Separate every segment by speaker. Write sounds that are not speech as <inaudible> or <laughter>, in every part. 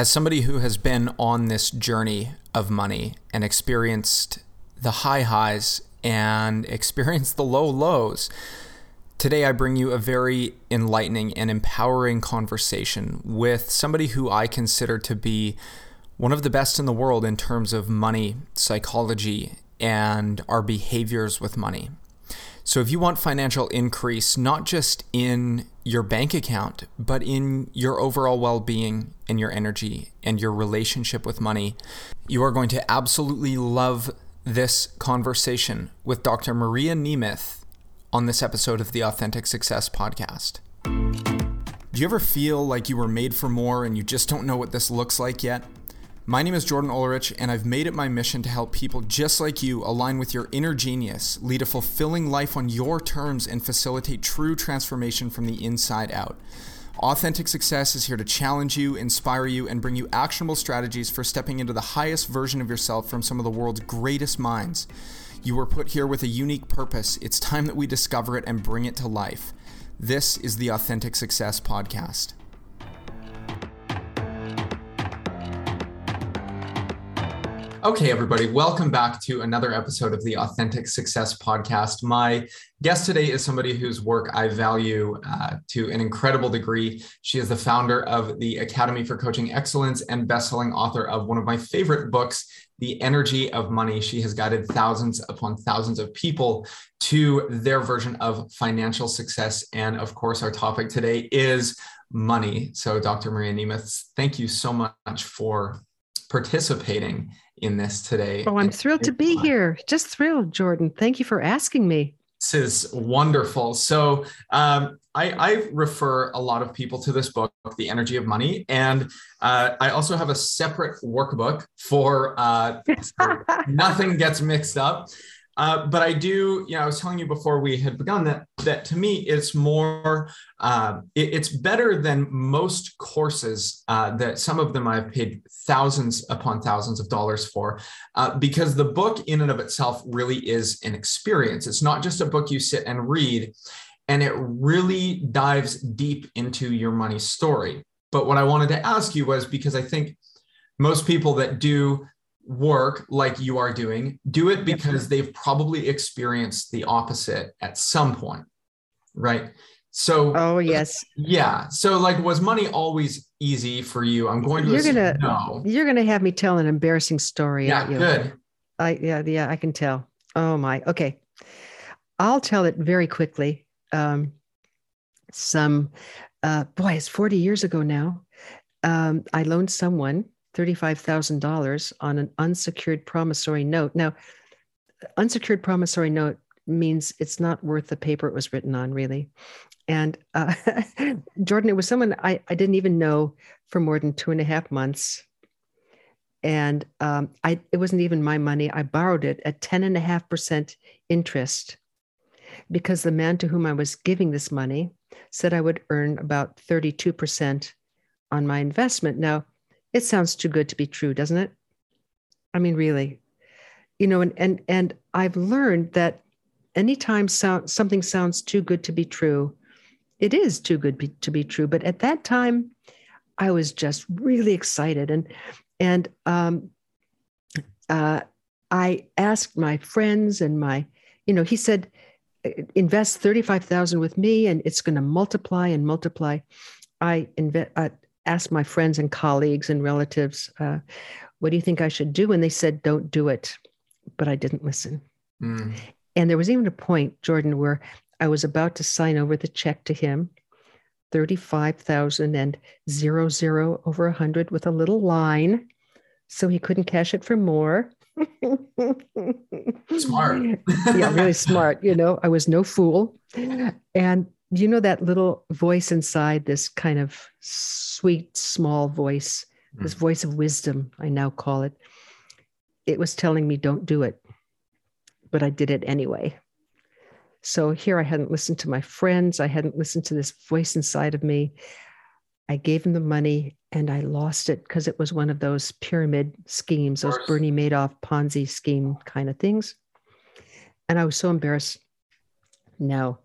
Speaker 1: As somebody who has been on this journey of money and experienced the high highs and <laughs> experienced the low lows, today I bring you a very enlightening and empowering conversation with somebody who I consider to be one of the best in the world in terms of money, psychology, and our behaviors with money. So, if you want financial increase, not just in your bank account, but in your overall well being and your energy and your relationship with money, you are going to absolutely love this conversation with Dr. Maria Nemeth on this episode of the Authentic Success Podcast. Do you ever feel like you were made for more and you just don't know what this looks like yet? My name is Jordan Ulrich, and I've made it my mission to help people just like you align with your inner genius, lead a fulfilling life on your terms, and facilitate true transformation from the inside out. Authentic Success is here to challenge you, inspire you, and bring you actionable strategies for stepping into the highest version of yourself from some of the world's greatest minds. You were put here with a unique purpose. It's time that we discover it and bring it to life. This is the Authentic Success Podcast. Okay, everybody, welcome back to another episode of the Authentic Success Podcast. My guest today is somebody whose work I value uh, to an incredible degree. She is the founder of the Academy for Coaching Excellence and best-selling author of one of my favorite books, The Energy of Money. She has guided thousands upon thousands of people to their version of financial success. And of course, our topic today is money. So, Dr. Maria Nemeth, thank you so much for participating in this today.
Speaker 2: Oh, I'm thrilled to be here. Just thrilled, Jordan. Thank you for asking me.
Speaker 1: This is wonderful. So, um, I, I, refer a lot of people to this book, The Energy of Money. And uh, I also have a separate workbook for uh, <laughs> nothing gets mixed up. Uh, but I do, you know, I was telling you before we had begun that that to me it's more, uh, it, it's better than most courses uh, that some of them I've paid thousands upon thousands of dollars for, uh, because the book in and of itself really is an experience. It's not just a book you sit and read, and it really dives deep into your money story. But what I wanted to ask you was because I think most people that do work like you are doing, do it because they've probably experienced the opposite at some point, right? So,
Speaker 2: oh yes,
Speaker 1: yeah. So, like, was money always easy for you? I'm going to.
Speaker 2: You're gonna no. You're gonna have me tell an embarrassing story.
Speaker 1: Yeah, good.
Speaker 2: I yeah yeah I can tell. Oh my. Okay, I'll tell it very quickly. Um, some, uh, boy, it's 40 years ago now. Um, I loaned someone $35,000 on an unsecured promissory note. Now, unsecured promissory note means it's not worth the paper it was written on, really. And uh, <laughs> Jordan, it was someone I, I didn't even know for more than two and a half months. And um, I, it wasn't even my money. I borrowed it at 10.5% interest because the man to whom I was giving this money said I would earn about 32% on my investment. Now, it sounds too good to be true, doesn't it? I mean, really. You know, and and and I've learned that anytime sound, something sounds too good to be true, it is too good be, to be true. But at that time, I was just really excited, and and um, uh, I asked my friends and my, you know, he said, invest thirty five thousand with me, and it's going to multiply and multiply. I invest. Uh, asked my friends and colleagues and relatives, uh, what do you think I should do? And they said, don't do it. But I didn't listen. Mm. And there was even a point, Jordan, where I was about to sign over the check to him, 35,000 and zero, zero over 100 with a little line. So he couldn't cash it for more.
Speaker 1: smart. <laughs>
Speaker 2: yeah, really smart. You know, I was no fool. <laughs> And you know that little voice inside this kind of sweet small voice? Mm. this voice of wisdom i now call it. It was telling me don't do it but i did it anyway. So here i hadn't listened to my friends. I hadn't listened to this voice inside of me. I gave him the money and i lost it because it was one of those pyramid schemes those bernie madoff ponzi scheme kind of things. And i was so embarrassed. Now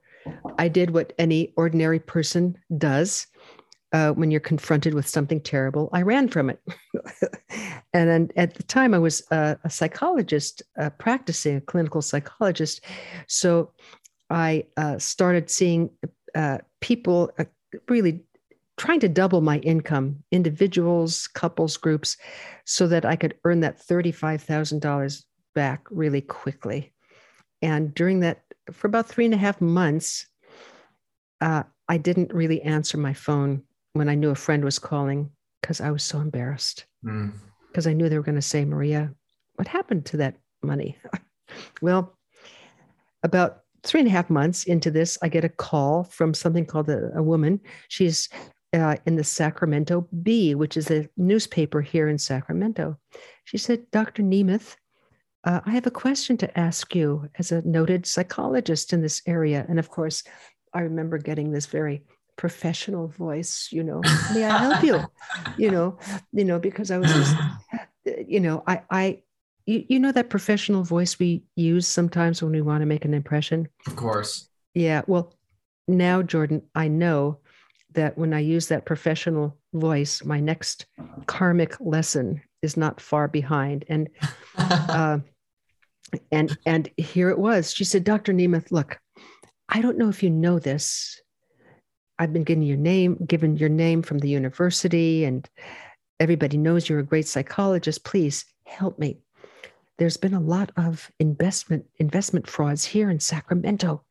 Speaker 2: I did what any ordinary person does. uh, when you're confronted with something terrible, I ran from it. <laughs> and then at the time, I was a, a psychologist, uh, practicing a clinical psychologist. So I uh, started seeing uh, people uh, really trying to double my income, individuals, couples, groups, so that I could earn that $35,000 back really quickly. And during that, for about three and a half months, uh, I didn't really answer my phone when I knew a friend was calling because I was so embarrassed. Because mm. I knew they were going to say, Maria, what happened to that money? <laughs> well, about three and a half months into this, I get a call from something called a, a woman. She's uh, in the Sacramento Bee, which is a newspaper here in Sacramento. She said, Dr. Nemeth, uh, I have a question to ask you as a noted psychologist in this area. And of course, I remember getting this very professional voice, you know, may I help you? <laughs> you know, you know, because I was just, you know, I, I, you, you know that professional voice we use sometimes when we want to make an impression?
Speaker 1: Of course.
Speaker 2: Yeah. Well, now, Jordan, I know that when I use that professional voice, my next karmic lesson is not far behind. And <laughs> uh, and and here it was. She said, Dr. Nemeth, look, I don't know if you know this. I've been given your name, given your name from the university, and everybody knows you're a great psychologist. Please help me. There's been a lot of investment investment frauds here in Sacramento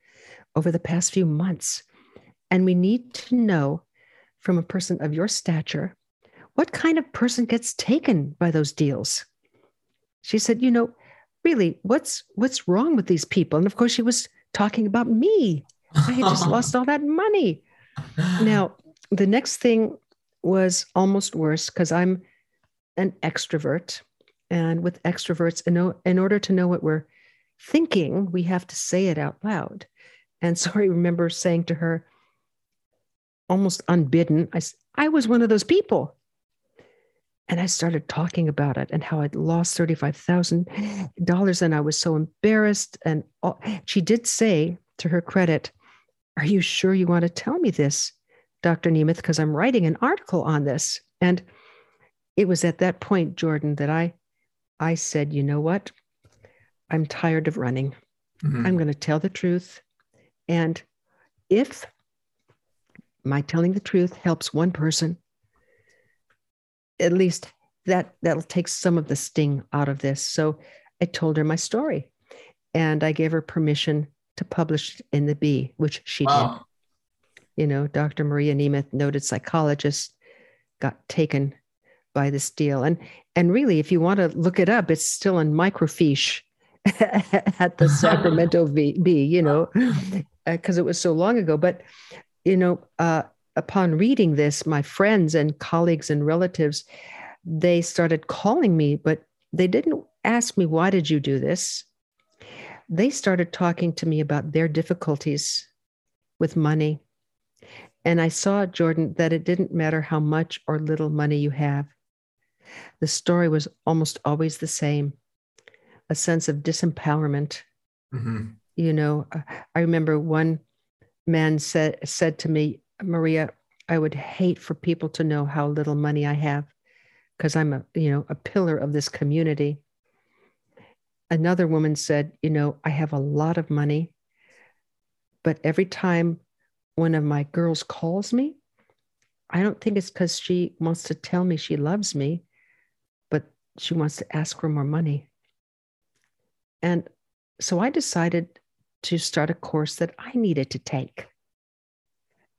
Speaker 2: over the past few months. And we need to know from a person of your stature what kind of person gets taken by those deals. She said, you know, really, what's what's wrong with these people? And of course, she was talking about me. I had just <laughs> lost all that money. Now, the next thing was almost worse because I'm an extrovert. And with extroverts, in, in order to know what we're thinking, we have to say it out loud. And so <laughs> I remember saying to her, almost unbidden, I, I was one of those people. And I started talking about it and how I'd lost $35,000 and I was so embarrassed. And all, she did say, to her credit, Are you sure you want to tell me this, Dr. Nemeth? Because I'm writing an article on this. And it was at that point, Jordan, that I, I said, You know what? I'm tired of running. Mm-hmm. I'm going to tell the truth. And if my telling the truth helps one person, at least that that'll take some of the sting out of this. So I told her my story and I gave her permission to publish in the Bee, which she wow. did. You know, Dr. Maria Nemeth, noted psychologist, got taken by this deal. And and really, if you want to look it up, it's still in microfiche <laughs> at the Sacramento <laughs> Bee, you know, because it was so long ago. But you know, uh, upon reading this, my friends and colleagues and relatives, they started calling me, but they didn't ask me, why did you do this? They started talking to me about their difficulties with money. And I saw, Jordan, that it didn't matter how much or little money you have. The story was almost always the same a sense of disempowerment. Mm-hmm. You know, I remember one man said, said to me, Maria, I would hate for people to know how little money I have because I'm a, you know, a pillar of this community. Another woman said, you know, I have a lot of money, but every time one of my girls calls me, I don't think it's because she wants to tell me she loves me, but she wants to ask for more money. And so I decided to start a course that I needed to take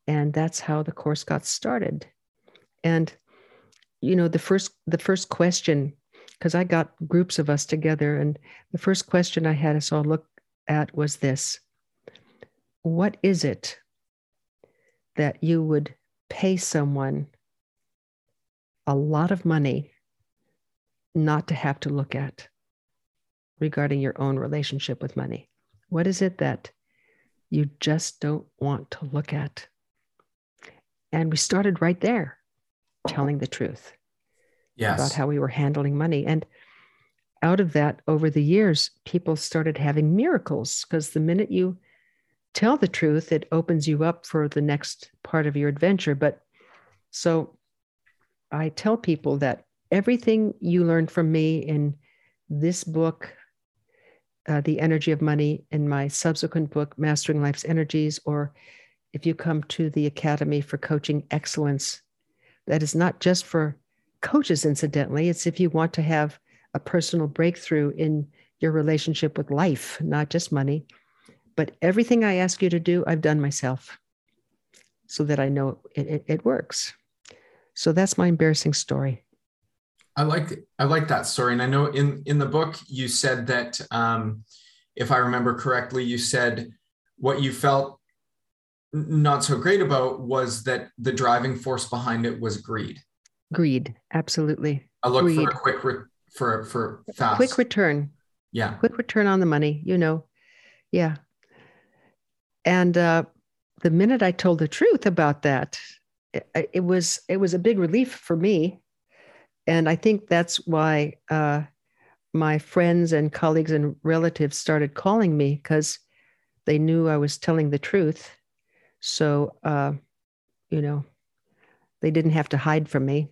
Speaker 2: and that's how the course got started. And you know the first the first question because i got groups of us together and the first question i had us all look at was this. What is it that you would pay someone a lot of money not to have to look at regarding your own relationship with money? What is it that you just don't want to look at and we started right there, telling the truth
Speaker 1: yes.
Speaker 2: about how we were handling money. And out of that, over the years, people started having miracles because the minute you tell the truth, it opens you up for the next part of your adventure. But So I tell people that everything you learned from me in this book, uh, The Energy of Money, in my subsequent book, Mastering Life's Energies, or if you come to the Academy for Coaching Excellence, that is not just for coaches, incidentally, it's if you want to have a personal breakthrough in your relationship with life, not just money. But everything I ask you to do, I've done myself so that I know it, it, it works. So that's my embarrassing story.
Speaker 1: I like I like that story, and I know in in the book you said that um, if I remember correctly, you said what you felt not so great about was that the driving force behind it was greed.
Speaker 2: Greed, absolutely.
Speaker 1: I look greed. for a quick re- for for fast
Speaker 2: quick return.
Speaker 1: Yeah,
Speaker 2: quick return on the money. You know, yeah. And uh, the minute I told the truth about that, it, it, was it was a big relief for me, and I think that's why uh, my friends and colleagues and relatives started calling me because they knew I was telling the truth. So, uh, you know, they didn't have to hide from me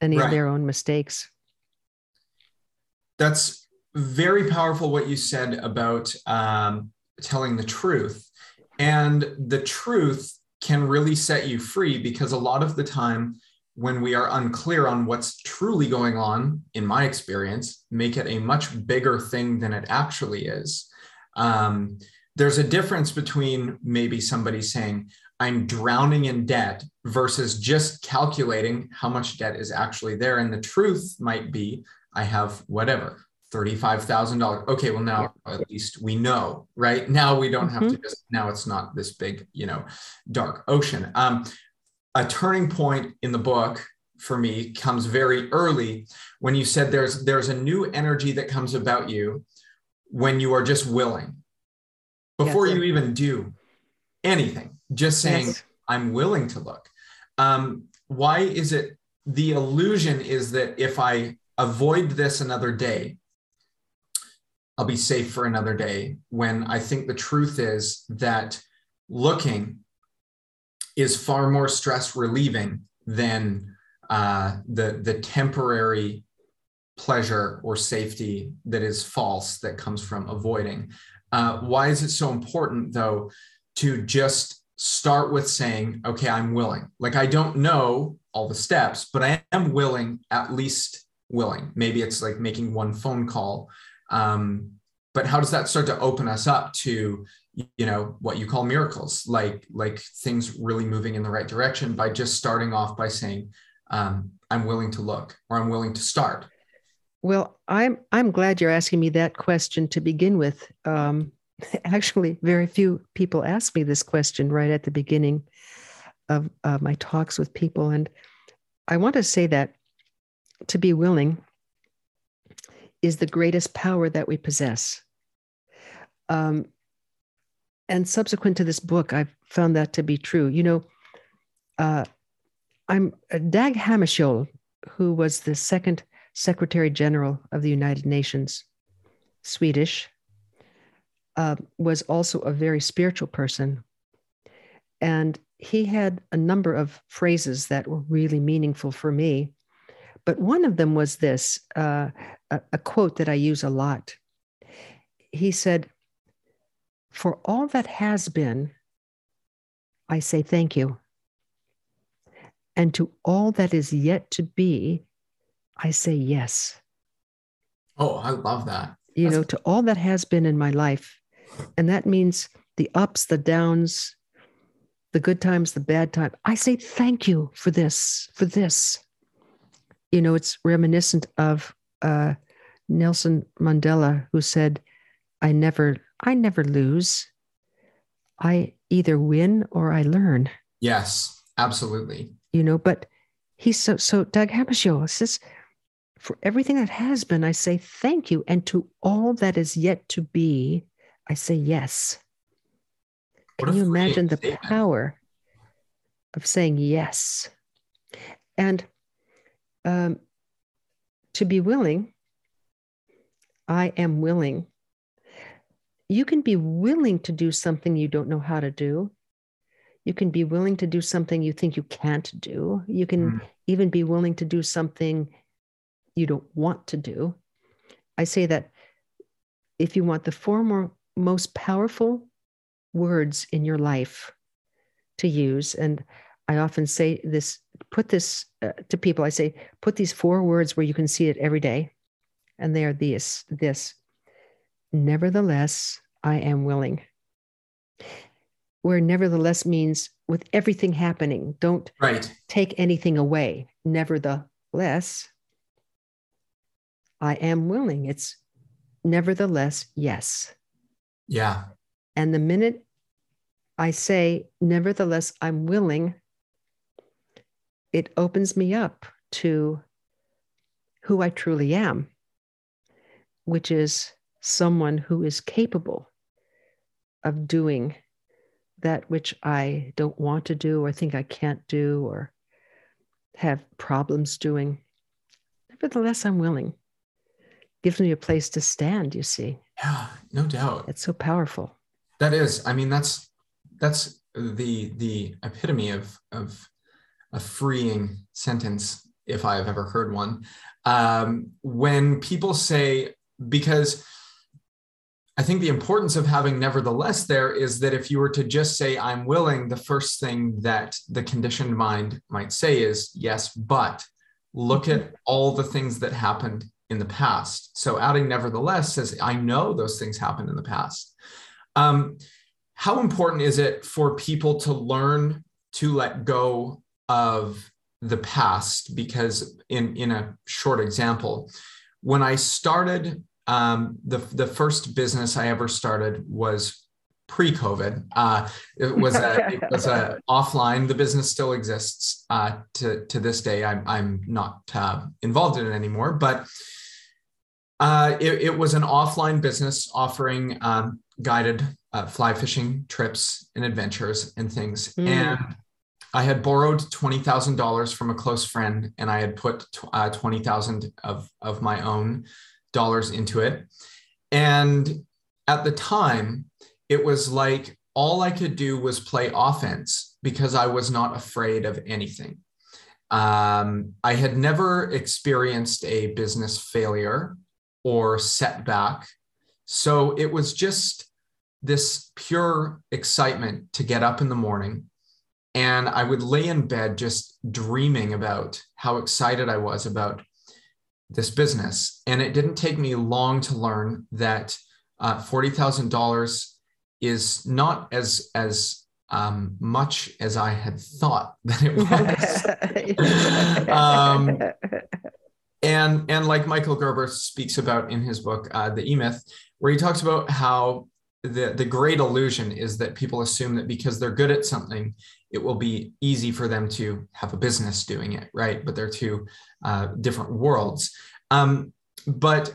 Speaker 2: any right. of their own mistakes.
Speaker 1: That's very powerful what you said about um, telling the truth. And the truth can really set you free because a lot of the time, when we are unclear on what's truly going on, in my experience, make it a much bigger thing than it actually is. Um, there's a difference between maybe somebody saying, I'm drowning in debt versus just calculating how much debt is actually there. And the truth might be, I have whatever, $35,000. Okay, well, now at least we know, right? Now we don't mm-hmm. have to just, now it's not this big, you know, dark ocean. Um, a turning point in the book for me comes very early when you said there's there's a new energy that comes about you when you are just willing before yes, you even do anything just saying yes. i'm willing to look um, why is it the illusion is that if i avoid this another day I'll be safe for another day. When I think the truth is that looking is far more stress relieving than uh, the the temporary pleasure or safety that is false that comes from avoiding. Uh, why is it so important though to just start with saying, okay, I'm willing. Like I don't know all the steps, but I am willing, at least willing. Maybe it's like making one phone call um, but how does that start to open us up to you know what you call miracles like like things really moving in the right direction by just starting off by saying um, i'm willing to look or i'm willing to start
Speaker 2: well i'm i'm glad you're asking me that question to begin with um, <laughs> actually very few people ask me this question right at the beginning of uh, my talks with people and i want to say that to be willing is the greatest power that we possess. Um, and subsequent to this book, I've found that to be true. You know, uh, I'm uh, Dag Hammarskjöld, who was the second Secretary General of the United Nations, Swedish, uh, was also a very spiritual person. And he had a number of phrases that were really meaningful for me. But one of them was this uh, a, a quote that I use a lot. He said, For all that has been, I say thank you. And to all that is yet to be, I say yes.
Speaker 1: Oh, I love that.
Speaker 2: You That's- know, to all that has been in my life. And that means the ups, the downs, the good times, the bad times. I say thank you for this, for this you know, it's reminiscent of uh, Nelson Mandela, who said, "I never, I never lose. I either win or I learn."
Speaker 1: Yes, absolutely.
Speaker 2: You know, but he's so so. Dag Hammarskjöld says, "For everything that has been, I say thank you, and to all that is yet to be, I say yes." Can you imagine the statement. power of saying yes? And um, to be willing, I am willing. You can be willing to do something you don't know how to do. You can be willing to do something you think you can't do. You can mm. even be willing to do something you don't want to do. I say that if you want the four more most powerful words in your life to use, and I often say this, put this uh, to people. I say, put these four words where you can see it every day. And they are these this. Nevertheless, I am willing. Where nevertheless means with everything happening, don't
Speaker 1: right.
Speaker 2: take anything away. Nevertheless, I am willing. It's nevertheless, yes.
Speaker 1: Yeah.
Speaker 2: And the minute I say, nevertheless, I'm willing, it opens me up to who I truly am, which is someone who is capable of doing that which I don't want to do or think I can't do or have problems doing. Nevertheless, I'm willing. Gives me a place to stand, you see.
Speaker 1: Yeah, no doubt.
Speaker 2: It's so powerful.
Speaker 1: That is. I mean, that's that's the the epitome of of a freeing sentence if I have ever heard one. Um, when people say, because I think the importance of having nevertheless there is that if you were to just say, I'm willing, the first thing that the conditioned mind might say is, yes, but look at all the things that happened in the past. So adding nevertheless says, I know those things happened in the past. Um, how important is it for people to learn to let go of the past because in in a short example when i started um, the the first business i ever started was pre-covid uh, it was a it <laughs> was a offline the business still exists uh, to to this day i'm, I'm not uh, involved in it anymore but uh, it, it, was an offline business offering um, guided uh, fly fishing trips and adventures and things mm. and I had borrowed twenty thousand dollars from a close friend, and I had put uh, twenty thousand of of my own dollars into it. And at the time, it was like all I could do was play offense because I was not afraid of anything. Um, I had never experienced a business failure or setback, so it was just this pure excitement to get up in the morning and I would lay in bed just dreaming about how excited I was about this business. And it didn't take me long to learn that uh, $40,000 is not as, as um, much as I had thought <laughs> that it was. <laughs> um, and, and like Michael Gerber speaks about in his book, uh, The E Myth, where he talks about how the, the great illusion is that people assume that because they're good at something, it will be easy for them to have a business doing it, right? But they're two uh, different worlds. Um, but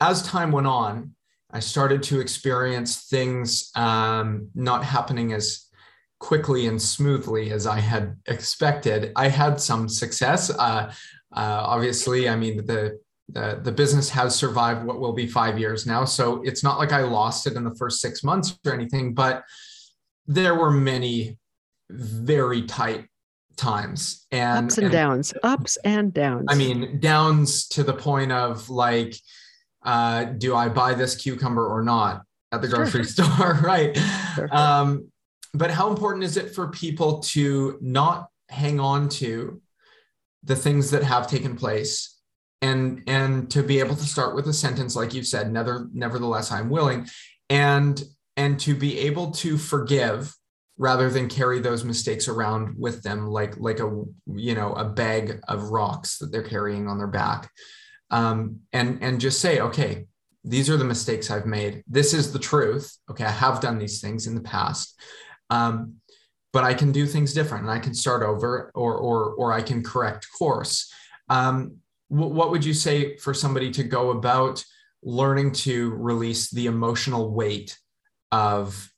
Speaker 1: as time went on, I started to experience things um, not happening as quickly and smoothly as I had expected. I had some success. Uh, uh, obviously, I mean, the, the, the business has survived what will be five years now. So it's not like I lost it in the first six months or anything, but there were many very tight times and
Speaker 2: ups and, and, downs ups and downs
Speaker 1: i mean downs to the point of like uh do i buy this cucumber or not at the grocery sure. <laughs> store <laughs> right sure. um but how important is it for people to not hang on to the things that have taken place and and to be able to start with a sentence like you said never nevertheless i'm willing and and to be able to forgive rather than carry those mistakes around with them like like a you know a bag of rocks that they're carrying on their back um, and and just say okay these are the mistakes i've made. This is the truth. Okay i have done these things in the past. Um, but i can do things different and i can start over or or or i can correct course. Um, what would you say for somebody to go about learning to release the emotional weight of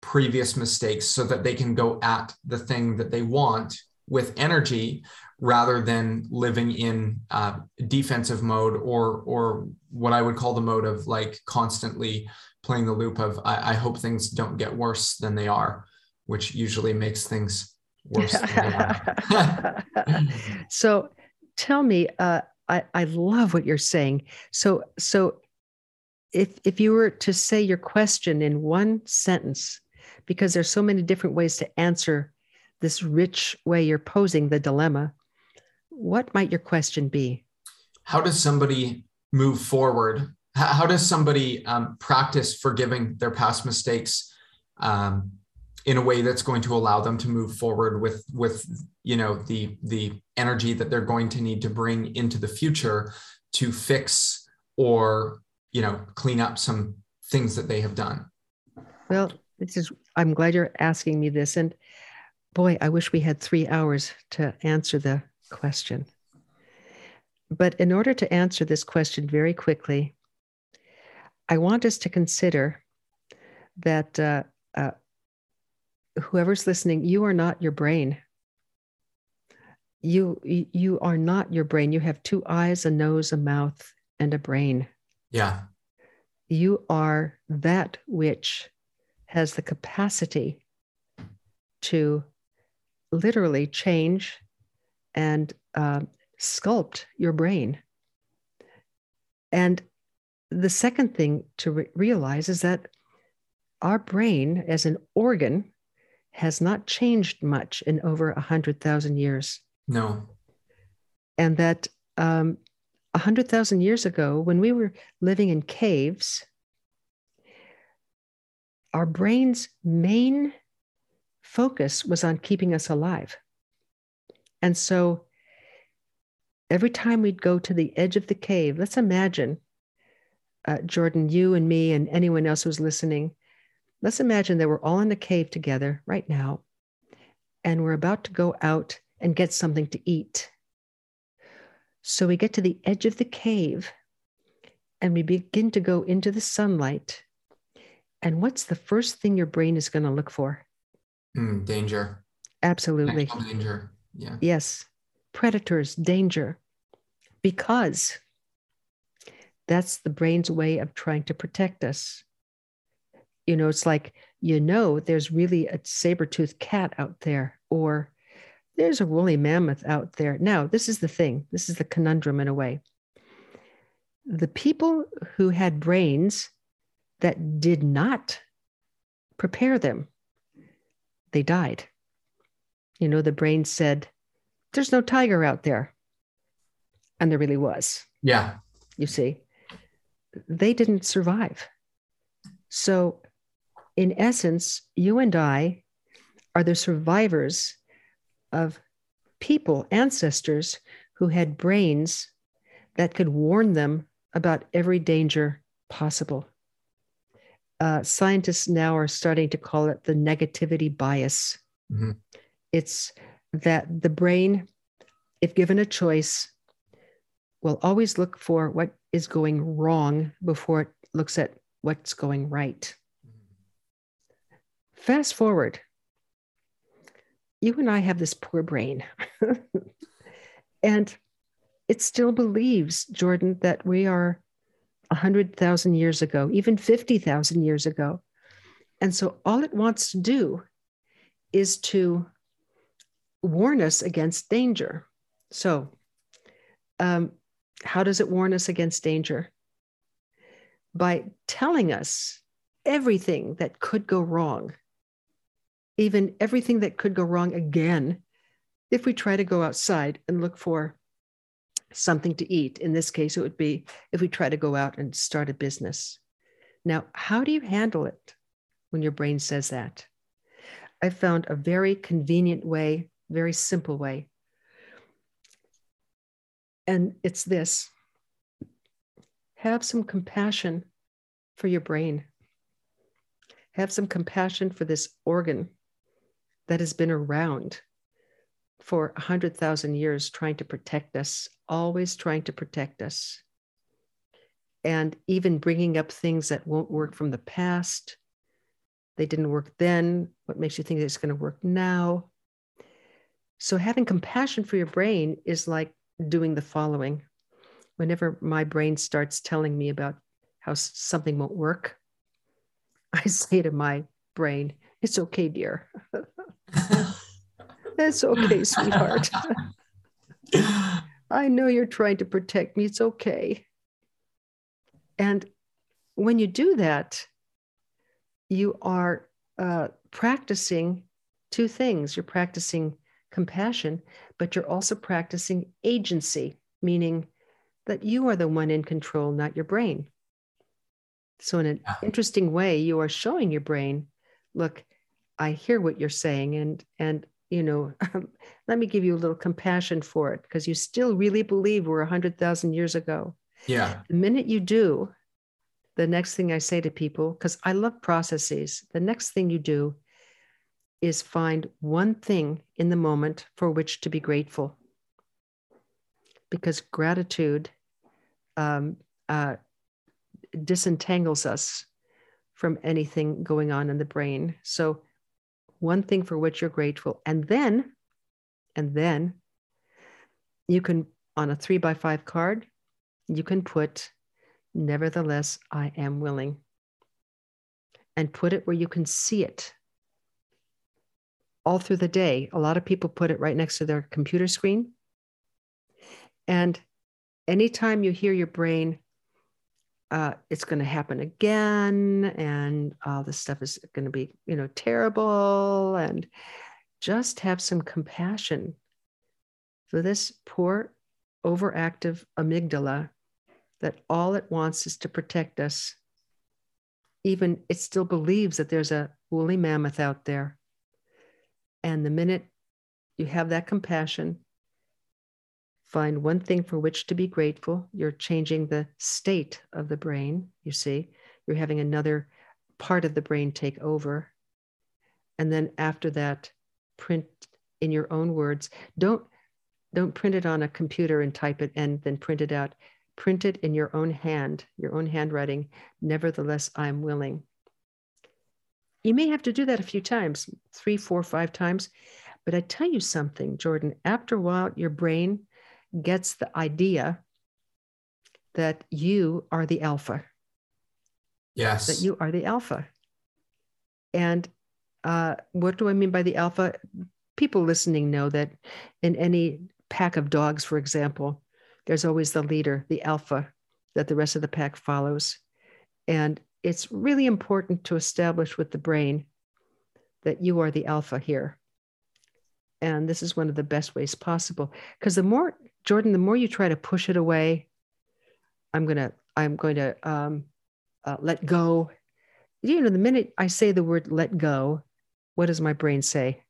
Speaker 1: previous mistakes so that they can go at the thing that they want with energy rather than living in uh, defensive mode or or what I would call the mode of like constantly playing the loop of I, I, hope things don't get worse than they are. which usually makes things worse. <laughs>
Speaker 2: so tell me, uh, I, I love what you're saying. So, so if, if you were to say your question in one sentence, because there's so many different ways to answer this rich way you're posing the dilemma, what might your question be?
Speaker 1: How does somebody move forward? How, does somebody um, practice forgiving their past mistakes um, in a way that's going to allow them to move forward with with you know the the energy that they're going to need to bring into the future to fix or you know clean up some things that they have done
Speaker 2: well this is i'm glad you're asking me this and boy i wish we had three hours to answer the question. But in order to answer this question very quickly i want us to consider that uh, uh, whoever's listening you are not your brain. You you are not your brain. You have two eyes a nose a mouth and a brain.
Speaker 1: Yeah.
Speaker 2: You are that which has the capacity to literally change and uh, sculpt your brain. And the second thing to re- realize is that our brain as an organ has not changed much in over 100,000 years.
Speaker 1: No.
Speaker 2: And that um, 100,000 years ago, when we were living in caves, our brain's main focus was on keeping us alive. And so every time we'd go to the edge of the cave, let's imagine, uh, Jordan, you and me, and anyone else who's listening, let's imagine that we're all in the cave together right now, and we're about to go out and get something to eat. So we get to the edge of the cave and we begin to go into the sunlight. And what's the first thing your brain is going to look for?
Speaker 1: Mm, danger.
Speaker 2: Absolutely.
Speaker 1: danger. Yeah.
Speaker 2: Yes. Predators, danger. Because that's the brain's way of trying to protect us. You know, it's like, you know, there's really a saber toothed cat out there, or there's a woolly mammoth out there. Now, this is the thing, this is the conundrum in a way. The people who had brains that did not prepare them, they died. You know, the brain said, There's no tiger out there. And there really was.
Speaker 1: Yeah.
Speaker 2: You see, they didn't survive. So, in essence, you and I are the survivors of people, ancestors who had brains that could warn them about every danger possible. Uh, scientists now are starting to call it the negativity bias. Mm-hmm. It's that the brain, if given a choice, will always look for what is going wrong before it looks at what's going right. Fast forward you and I have this poor brain. <laughs> and it still believes, Jordan, that we are 100,000 years ago, even 50,000 years ago. And so all it wants to do is to warn us against danger. So, um, how does it warn us against danger? By telling us everything that could go wrong even everything that could go wrong again if we try to go outside and look for something to eat. In this case, it would be if we try to go out and start a business. Now, how do you handle it when your brain says that? I found a very convenient way, very simple way. And it's this have some compassion for your brain, have some compassion for this organ that has been around for 100,000 years trying to protect us, always trying to protect us. And even bringing up things that won't work from the past. They didn't work then. What makes you think it's going to work now? So, having compassion for your brain is like doing the following. Whenever my brain starts telling me about how something won't work, <laughs> I say to my brain, It's okay, dear. <laughs> It's okay, sweetheart. <laughs> I know you're trying to protect me. It's okay. And when you do that, you are uh, practicing two things. You're practicing compassion, but you're also practicing agency, meaning that you are the one in control, not your brain. So, in an interesting way, you are showing your brain, look, I hear what you're saying, and and you know, um, <laughs> let me give you a little compassion for it because you still really believe we're a hundred thousand years ago.
Speaker 1: Yeah.
Speaker 2: The minute you do, the next thing I say to people, because I love processes, the next thing you do is find one thing in the moment for which to be grateful. Because gratitude um, uh, disentangles us from anything going on in the brain. So, one thing for which you're grateful, and then, and then you can, on a three by five card, you can put, nevertheless, I am willing. And put it where you can see it all through the day. A lot of people put it right next to their computer screen. And anytime you hear your brain, uh, it's going to happen again, and all this stuff is going to be, you know, terrible, and just have some compassion for this poor, overactive amygdala that all it wants is to protect us. Even it still believes that there's a woolly mammoth out there and the minute you have that compassion, find one thing for which to be grateful. You're changing the state of the brain, you see. You're having another part of the brain take over. And then after that, print in your own words. Don't don't print it on a computer and type it and then print it out. Print it in your own hand, your own handwriting. Nevertheless, I'm willing. You may have to do that a few times, three, four, five times. But I tell you something, Jordan, after a while, your brain gets the idea that you are the alpha.
Speaker 1: Yes.
Speaker 2: That you are the alpha. And uh, what do I mean by the alpha? People listening know that in any pack of dogs, for example, there's always the leader, the alpha, that the rest of the pack follows. And it's really important to establish with the brain that you are the alpha here. And this is one of the best ways possible. Because the more, Jordan, the more you try to push it away, I'm gonna, I'm going to um, uh, let go. You know, the minute I say the word let go, what does my brain say?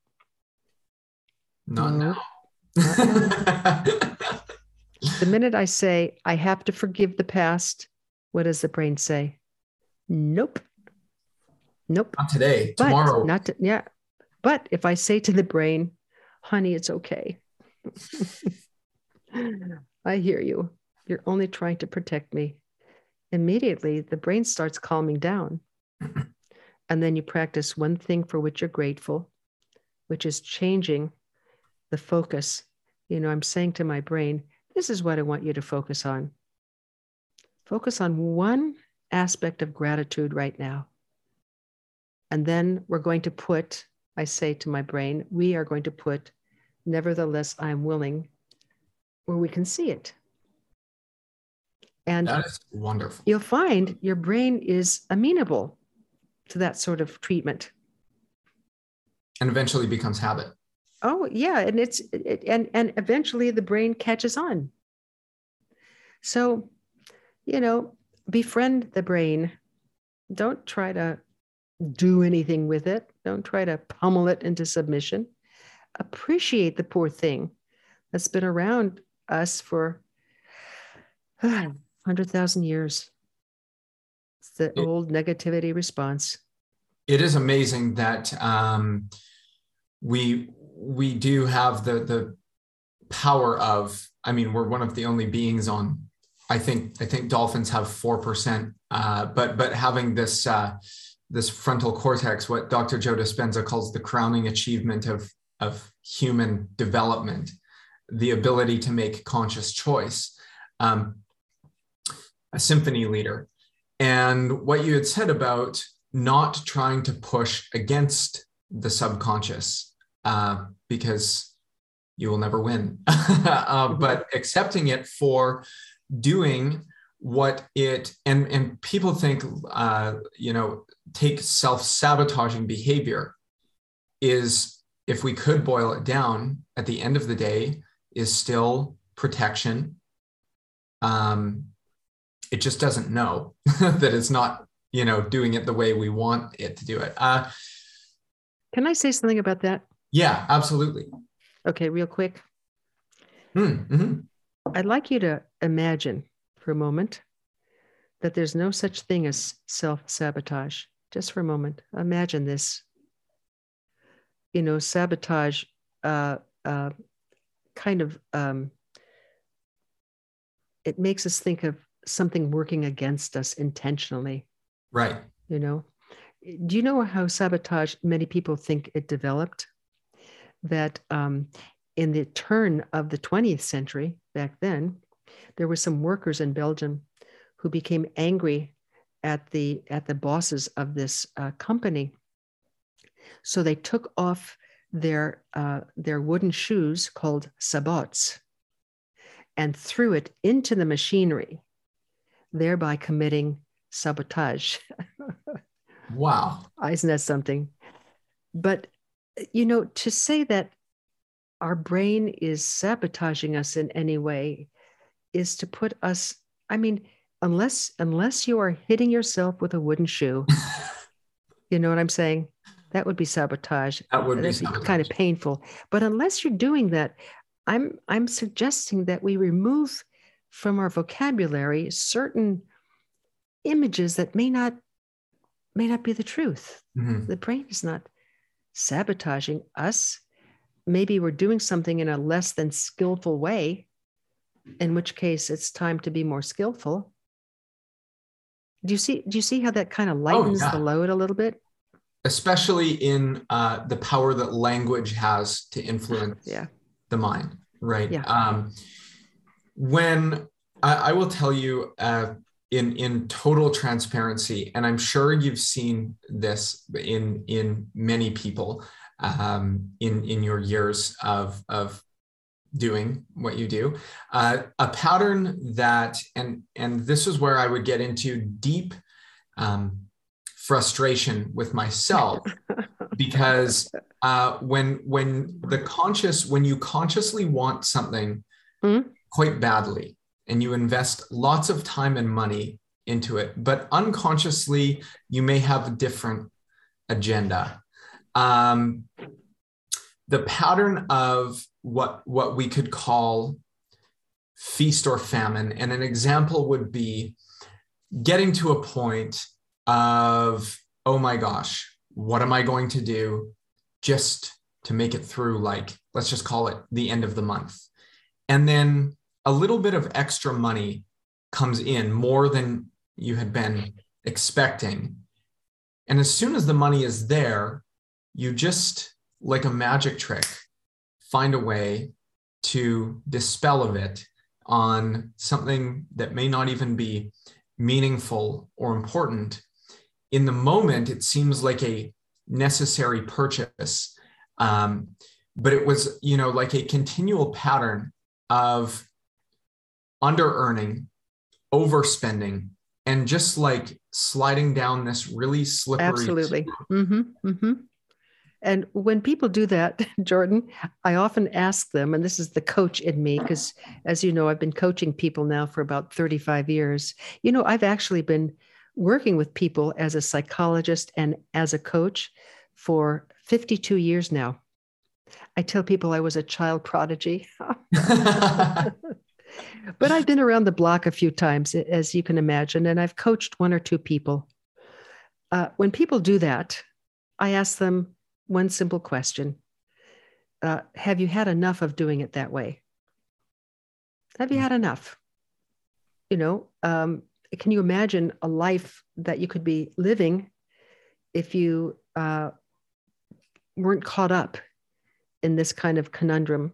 Speaker 1: Not no. now. <laughs>
Speaker 2: the minute I say I have to forgive the past, what does the brain say? Nope. Nope.
Speaker 1: Not today. But tomorrow.
Speaker 2: Not to, yeah. But if I say to the brain, honey, it's okay. <laughs> I hear you. You're only trying to protect me. Immediately, the brain starts calming down. <clears throat> and then you practice one thing for which you're grateful, which is changing the focus. You know, I'm saying to my brain, this is what I want you to focus on. Focus on one aspect of gratitude right now. And then we're going to put, I say to my brain, we are going to put, nevertheless, I'm willing, where we can see it. And
Speaker 1: that is wonderful.
Speaker 2: You'll find your brain is amenable to that sort of treatment.
Speaker 1: And eventually becomes habit.
Speaker 2: Oh yeah, and it's it, and and eventually the brain catches on. So, you know, befriend the brain. Don't try to do anything with it. Don't try to pummel it into submission. Appreciate the poor thing that's been around us for <sighs> 100,000 years. It's the it, old negativity response.
Speaker 1: It is amazing that um, we we do have the the power of. I mean, we're one of the only beings on I think I think dolphins have four percent, uh, but but having this uh, this frontal cortex, what Dr. Joe Dispenza calls the crowning achievement of of human development, the ability to make conscious choice, um, a symphony leader, and what you had said about not trying to push against the subconscious uh, because you will never win, <laughs> uh, but accepting it for doing what it and and people think uh, you know take self-sabotaging behavior is if we could boil it down at the end of the day is still protection. Um, it just doesn't know <laughs> that it's not you know doing it the way we want it to do it. Uh,
Speaker 2: can i say something about that?
Speaker 1: Yeah absolutely.
Speaker 2: Okay real quick.
Speaker 1: Mm, mm-hmm.
Speaker 2: i'd like you to imagine for a moment that there's no such thing as self-sabotage just for a moment imagine this you know sabotage uh, uh, kind of um, it makes us think of something working against us intentionally.
Speaker 1: Right.
Speaker 2: You know, do you know how sabotage many people think it developed? That um, in the turn of the 20th century, back then, there were some workers in Belgium who became angry at the at the bosses of this uh, company. So they took off their uh, their wooden shoes called sabots and threw it into the machinery, thereby committing sabotage. <laughs>
Speaker 1: wow.
Speaker 2: Isn't that something? But, you know, to say that our brain is sabotaging us in any way is to put us, I mean, unless unless you are hitting yourself with a wooden shoe, <laughs> you know what I'm saying? That would be sabotage.
Speaker 1: That would
Speaker 2: be, be kind of painful. But unless you're doing that, I'm I'm suggesting that we remove from our vocabulary certain images that may not may not be the truth. Mm-hmm. The brain is not sabotaging us. Maybe we're doing something in a less than skillful way, in which case it's time to be more skillful. Do you see? Do you see how that kind of oh, lightens oh, yeah. the load a little bit?
Speaker 1: Especially in uh, the power that language has to influence
Speaker 2: yeah
Speaker 1: the mind, right?
Speaker 2: Yeah.
Speaker 1: Um, when I, I, will tell you uh, in in total transparency, and I'm sure you've seen this in in many people um, in in your years of of doing what you do uh, a pattern that and and this is where i would get into deep um, frustration with myself <laughs> because uh, when when the conscious when you consciously want something mm-hmm. quite badly and you invest lots of time and money into it but unconsciously you may have a different agenda um, the pattern of what what we could call feast or famine and an example would be getting to a point of oh my gosh what am I going to do just to make it through, like, let's just call it the end of the month? And then a little bit of extra money comes in, more than you had been expecting. And as soon as the money is there, you just, like a magic trick, find a way to dispel of it on something that may not even be meaningful or important in the moment, it seems like a necessary purchase. Um, but it was, you know, like a continual pattern of under earning, overspending, and just like sliding down this really slippery.
Speaker 2: Absolutely. Mm-hmm, mm-hmm. And when people do that, <laughs> Jordan, I often ask them, and this is the coach in me, because as you know, I've been coaching people now for about 35 years. You know, I've actually been working with people as a psychologist and as a coach for 52 years now. I tell people I was a child prodigy. <laughs> <laughs> but I've been around the block a few times, as you can imagine, and I've coached one or two people. Uh, when people do that, I ask them one simple question uh, Have you had enough of doing it that way? Have you hmm. had enough? You know, um, can you imagine a life that you could be living if you uh, weren't caught up in this kind of conundrum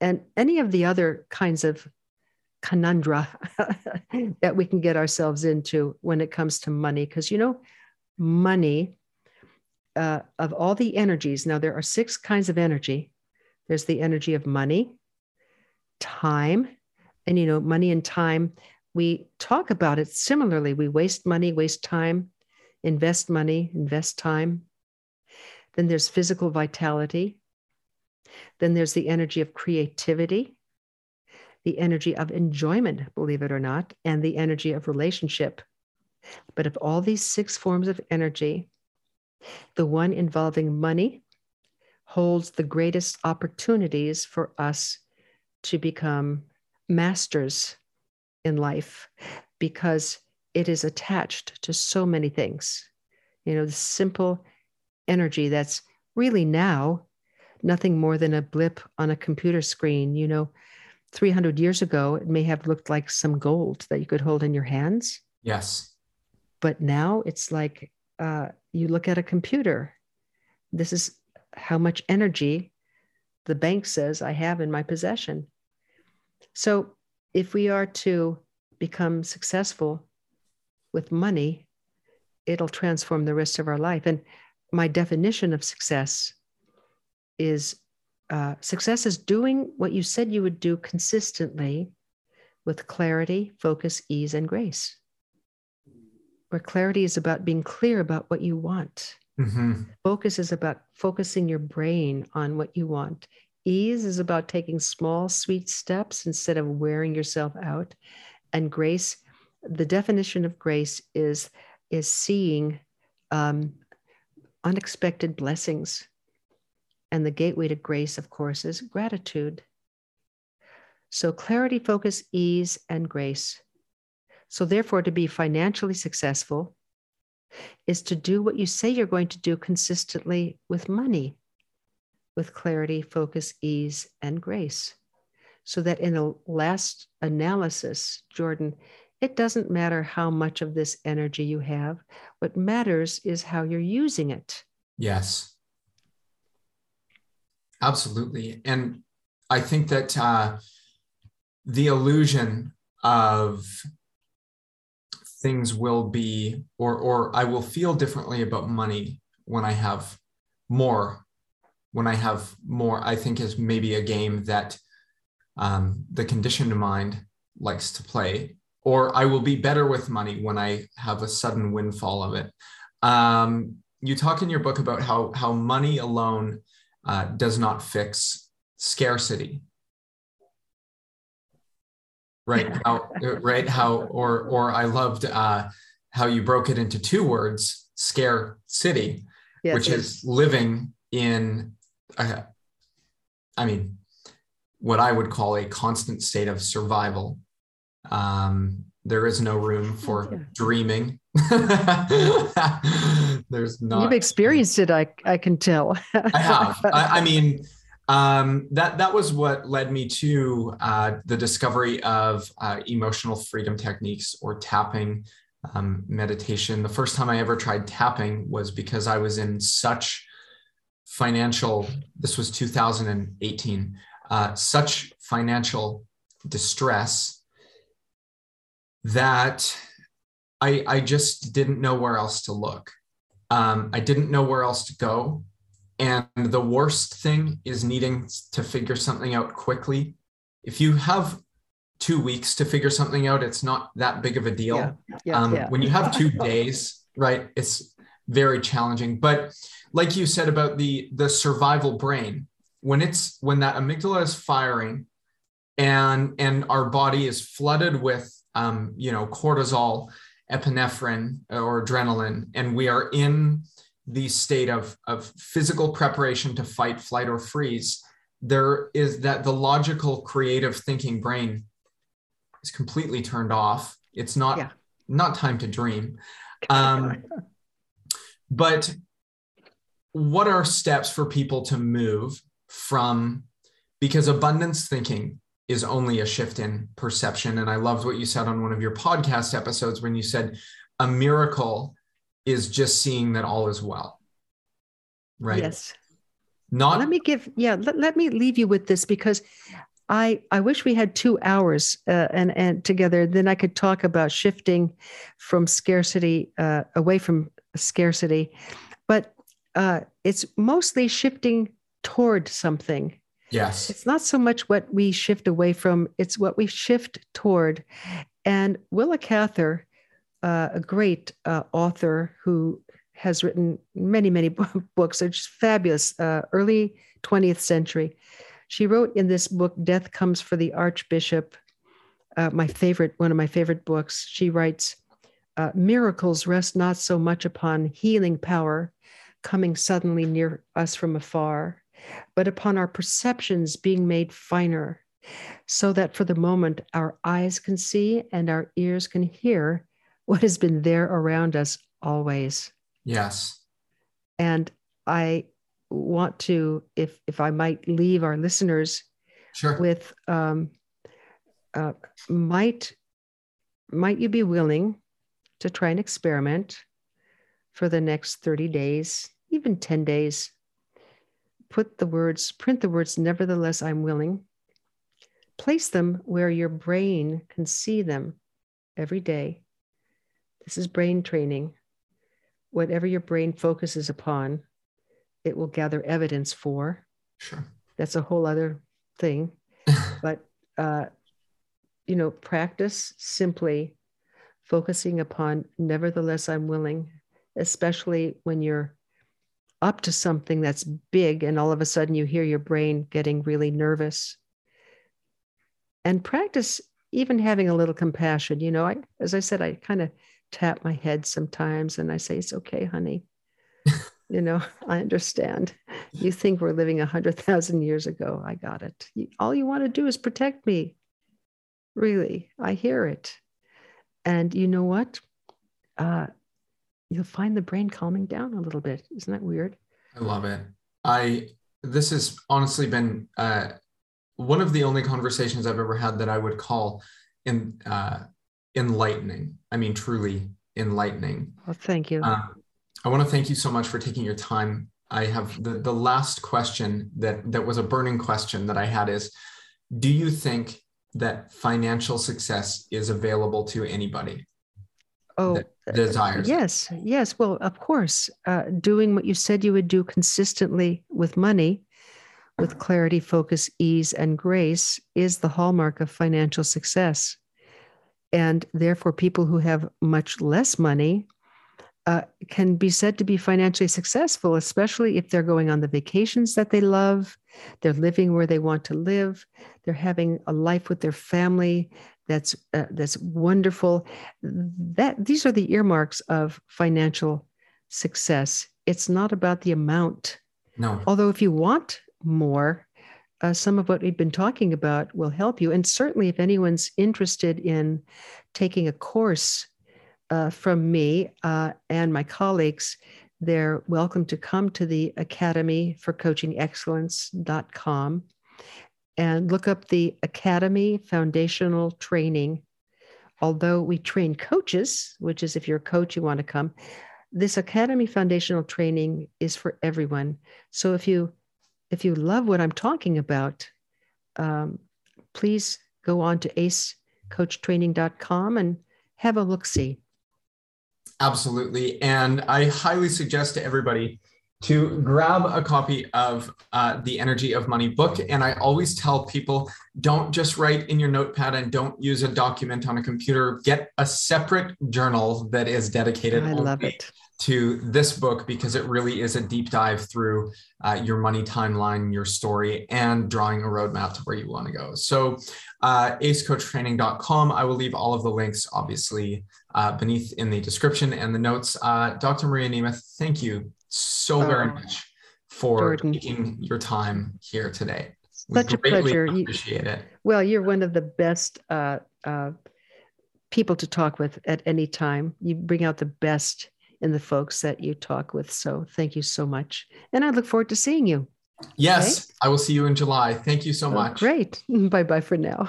Speaker 2: and any of the other kinds of conundra <laughs> that we can get ourselves into when it comes to money because you know money, uh, of all the energies, now there are six kinds of energy. There's the energy of money, time, and you know, money and time, we talk about it similarly. We waste money, waste time, invest money, invest time. Then there's physical vitality. Then there's the energy of creativity, the energy of enjoyment, believe it or not, and the energy of relationship. But of all these six forms of energy, the one involving money holds the greatest opportunities for us to become masters in life because it is attached to so many things. You know, the simple energy that's really now nothing more than a blip on a computer screen. You know, 300 years ago, it may have looked like some gold that you could hold in your hands.
Speaker 1: Yes.
Speaker 2: But now it's like uh, you look at a computer. This is how much energy the bank says I have in my possession. So if we are to become successful with money, it'll transform the rest of our life. And my definition of success is uh, success is doing what you said you would do consistently with clarity, focus, ease, and grace. Where clarity is about being clear about what you want. Mm-hmm. Focus is about focusing your brain on what you want. Ease is about taking small, sweet steps instead of wearing yourself out. And grace, the definition of grace is, is seeing um, unexpected blessings. And the gateway to grace, of course, is gratitude. So, clarity, focus, ease, and grace. So, therefore, to be financially successful is to do what you say you're going to do consistently with money with clarity, focus, ease, and grace. So that in the last analysis, Jordan, it doesn't matter how much of this energy you have. What matters is how you're using it.
Speaker 1: Yes. Absolutely. And I think that uh, the illusion of things will be, or, or I will feel differently about money when I have more when I have more, I think is maybe a game that um, the conditioned mind likes to play, or I will be better with money when I have a sudden windfall of it. Um, you talk in your book about how how money alone uh, does not fix scarcity. Right. How, right. How or or I loved uh, how you broke it into two words: scare city, yes, which yes. is living in I, I mean, what I would call a constant state of survival. Um, there is no room for <laughs> dreaming. <laughs> There's not.
Speaker 2: You've experienced it. I I can tell.
Speaker 1: I have. <laughs> I, I mean, um, that that was what led me to uh, the discovery of uh, emotional freedom techniques or tapping um, meditation. The first time I ever tried tapping was because I was in such financial, this was 2018, uh, such financial distress that I, I just didn't know where else to look. Um, I didn't know where else to go. And the worst thing is needing to figure something out quickly. If you have two weeks to figure something out, it's not that big of a deal. Yeah, yeah, um, yeah. When you have two <laughs> days, right, it's very challenging. But like you said about the the survival brain when it's when that amygdala is firing and and our body is flooded with um, you know cortisol epinephrine or adrenaline and we are in the state of of physical preparation to fight flight or freeze there is that the logical creative thinking brain is completely turned off. It's not yeah. not time to dream. Um, <laughs> but what are steps for people to move from because abundance thinking is only a shift in perception. And i loved what you said on one of your podcast episodes when you said a miracle is just seeing that all is well right
Speaker 2: yes not let me give yeah let, let me leave you with this because I, I wish we had two hours uh, and, and together. Then I could talk about shifting from scarcity uh, away from scarcity, but uh, it's mostly shifting toward something.
Speaker 1: Yes.
Speaker 2: It's not so much what we shift away from, it's what we shift toward. And Willa Cather, uh, a great uh, author who has written many, many <laughs> books, they're just fabulous, uh, early 20th century. She wrote in this book, Death Comes for the Archbishop, uh, my favorite, one of my favorite books. She writes, uh, Miracles rest not so much upon healing power coming suddenly near us from afar, but upon our perceptions being made finer, so that for the moment our eyes can see and our ears can hear what has been there around us always.
Speaker 1: Yes.
Speaker 2: And I want to, if if I might leave our listeners
Speaker 1: sure.
Speaker 2: with um, uh, might might you be willing to try an experiment for the next 30 days, even 10 days? Put the words, print the words, nevertheless, I'm willing. Place them where your brain can see them every day. This is brain training. Whatever your brain focuses upon, it will gather evidence for.
Speaker 1: Sure.
Speaker 2: That's a whole other thing. <laughs> but, uh, you know, practice simply focusing upon, nevertheless, I'm willing, especially when you're up to something that's big and all of a sudden you hear your brain getting really nervous. And practice even having a little compassion. You know, I, as I said, I kind of tap my head sometimes and I say, It's okay, honey. <laughs> you know, I understand. You think we're living a hundred thousand years ago. I got it. All you want to do is protect me. Really, I hear it. And you know what? Uh, you'll find the brain calming down a little bit. Isn't that weird?
Speaker 1: I love it. I this has honestly been uh, one of the only conversations I've ever had that I would call in uh, enlightening. I mean, truly enlightening.
Speaker 2: Well, thank you. Uh,
Speaker 1: I want to thank you so much for taking your time. I have the, the last question that that was a burning question that I had is do you think that financial success is available to anybody?
Speaker 2: Oh,
Speaker 1: desires.
Speaker 2: Yes, yes. Well, of course, uh, doing what you said you would do consistently with money, with clarity, focus, ease, and grace is the hallmark of financial success. And therefore, people who have much less money uh, can be said to be financially successful, especially if they're going on the vacations that they love, they're living where they want to live, they're having a life with their family that's uh, that's wonderful. That these are the earmarks of financial success. It's not about the amount.
Speaker 1: No.
Speaker 2: Although if you want more, uh, some of what we've been talking about will help you. And certainly, if anyone's interested in taking a course uh, from me uh, and my colleagues, they're welcome to come to the Academy for Coaching Excellence.com and look up the Academy Foundational Training. Although we train coaches, which is if you're a coach, you want to come, this Academy Foundational Training is for everyone. So if you if you love what I'm talking about, um, please go on to acecoachtraining.com and have a look see.
Speaker 1: Absolutely. And I highly suggest to everybody to grab a copy of uh, the Energy of Money book. And I always tell people don't just write in your notepad and don't use a document on a computer. Get a separate journal that is dedicated
Speaker 2: I love it
Speaker 1: to this book because it really is a deep dive through uh, your money timeline, your story, and drawing a roadmap to where you want to go. So, uh, acecoachtraining.com. I will leave all of the links, obviously, uh, beneath in the description and the notes. Uh, Dr. Maria Nemeth, thank you so very oh, much for Jordan. taking your time here today.
Speaker 2: Such a pleasure.
Speaker 1: Appreciate you, it.
Speaker 2: Well, you're one of the best uh, uh, people to talk with at any time. You bring out the best in the folks that you talk with. So thank you so much. And I look forward to seeing you.
Speaker 1: Yes, okay? I will see you in July. Thank you so oh, much.
Speaker 2: Great. <laughs> Bye bye for now.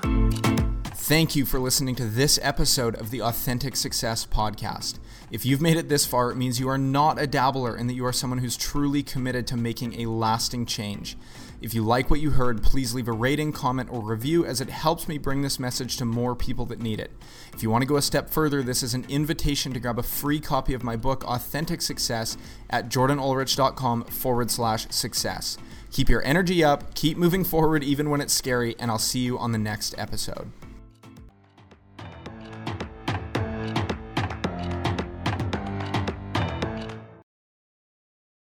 Speaker 1: Thank you for listening to this episode of the Authentic Success Podcast. If you've made it this far, it means you are not a dabbler and that you are someone who's truly committed to making a lasting change. If you like what you heard, please leave a rating, comment, or review as it helps me bring this message to more people that need it. If you want to go a step further, this is an invitation to grab a free copy of my book, Authentic Success, at jordanulrich.com forward slash success. Keep your energy up, keep moving forward even when it's scary, and I'll see you on the next episode.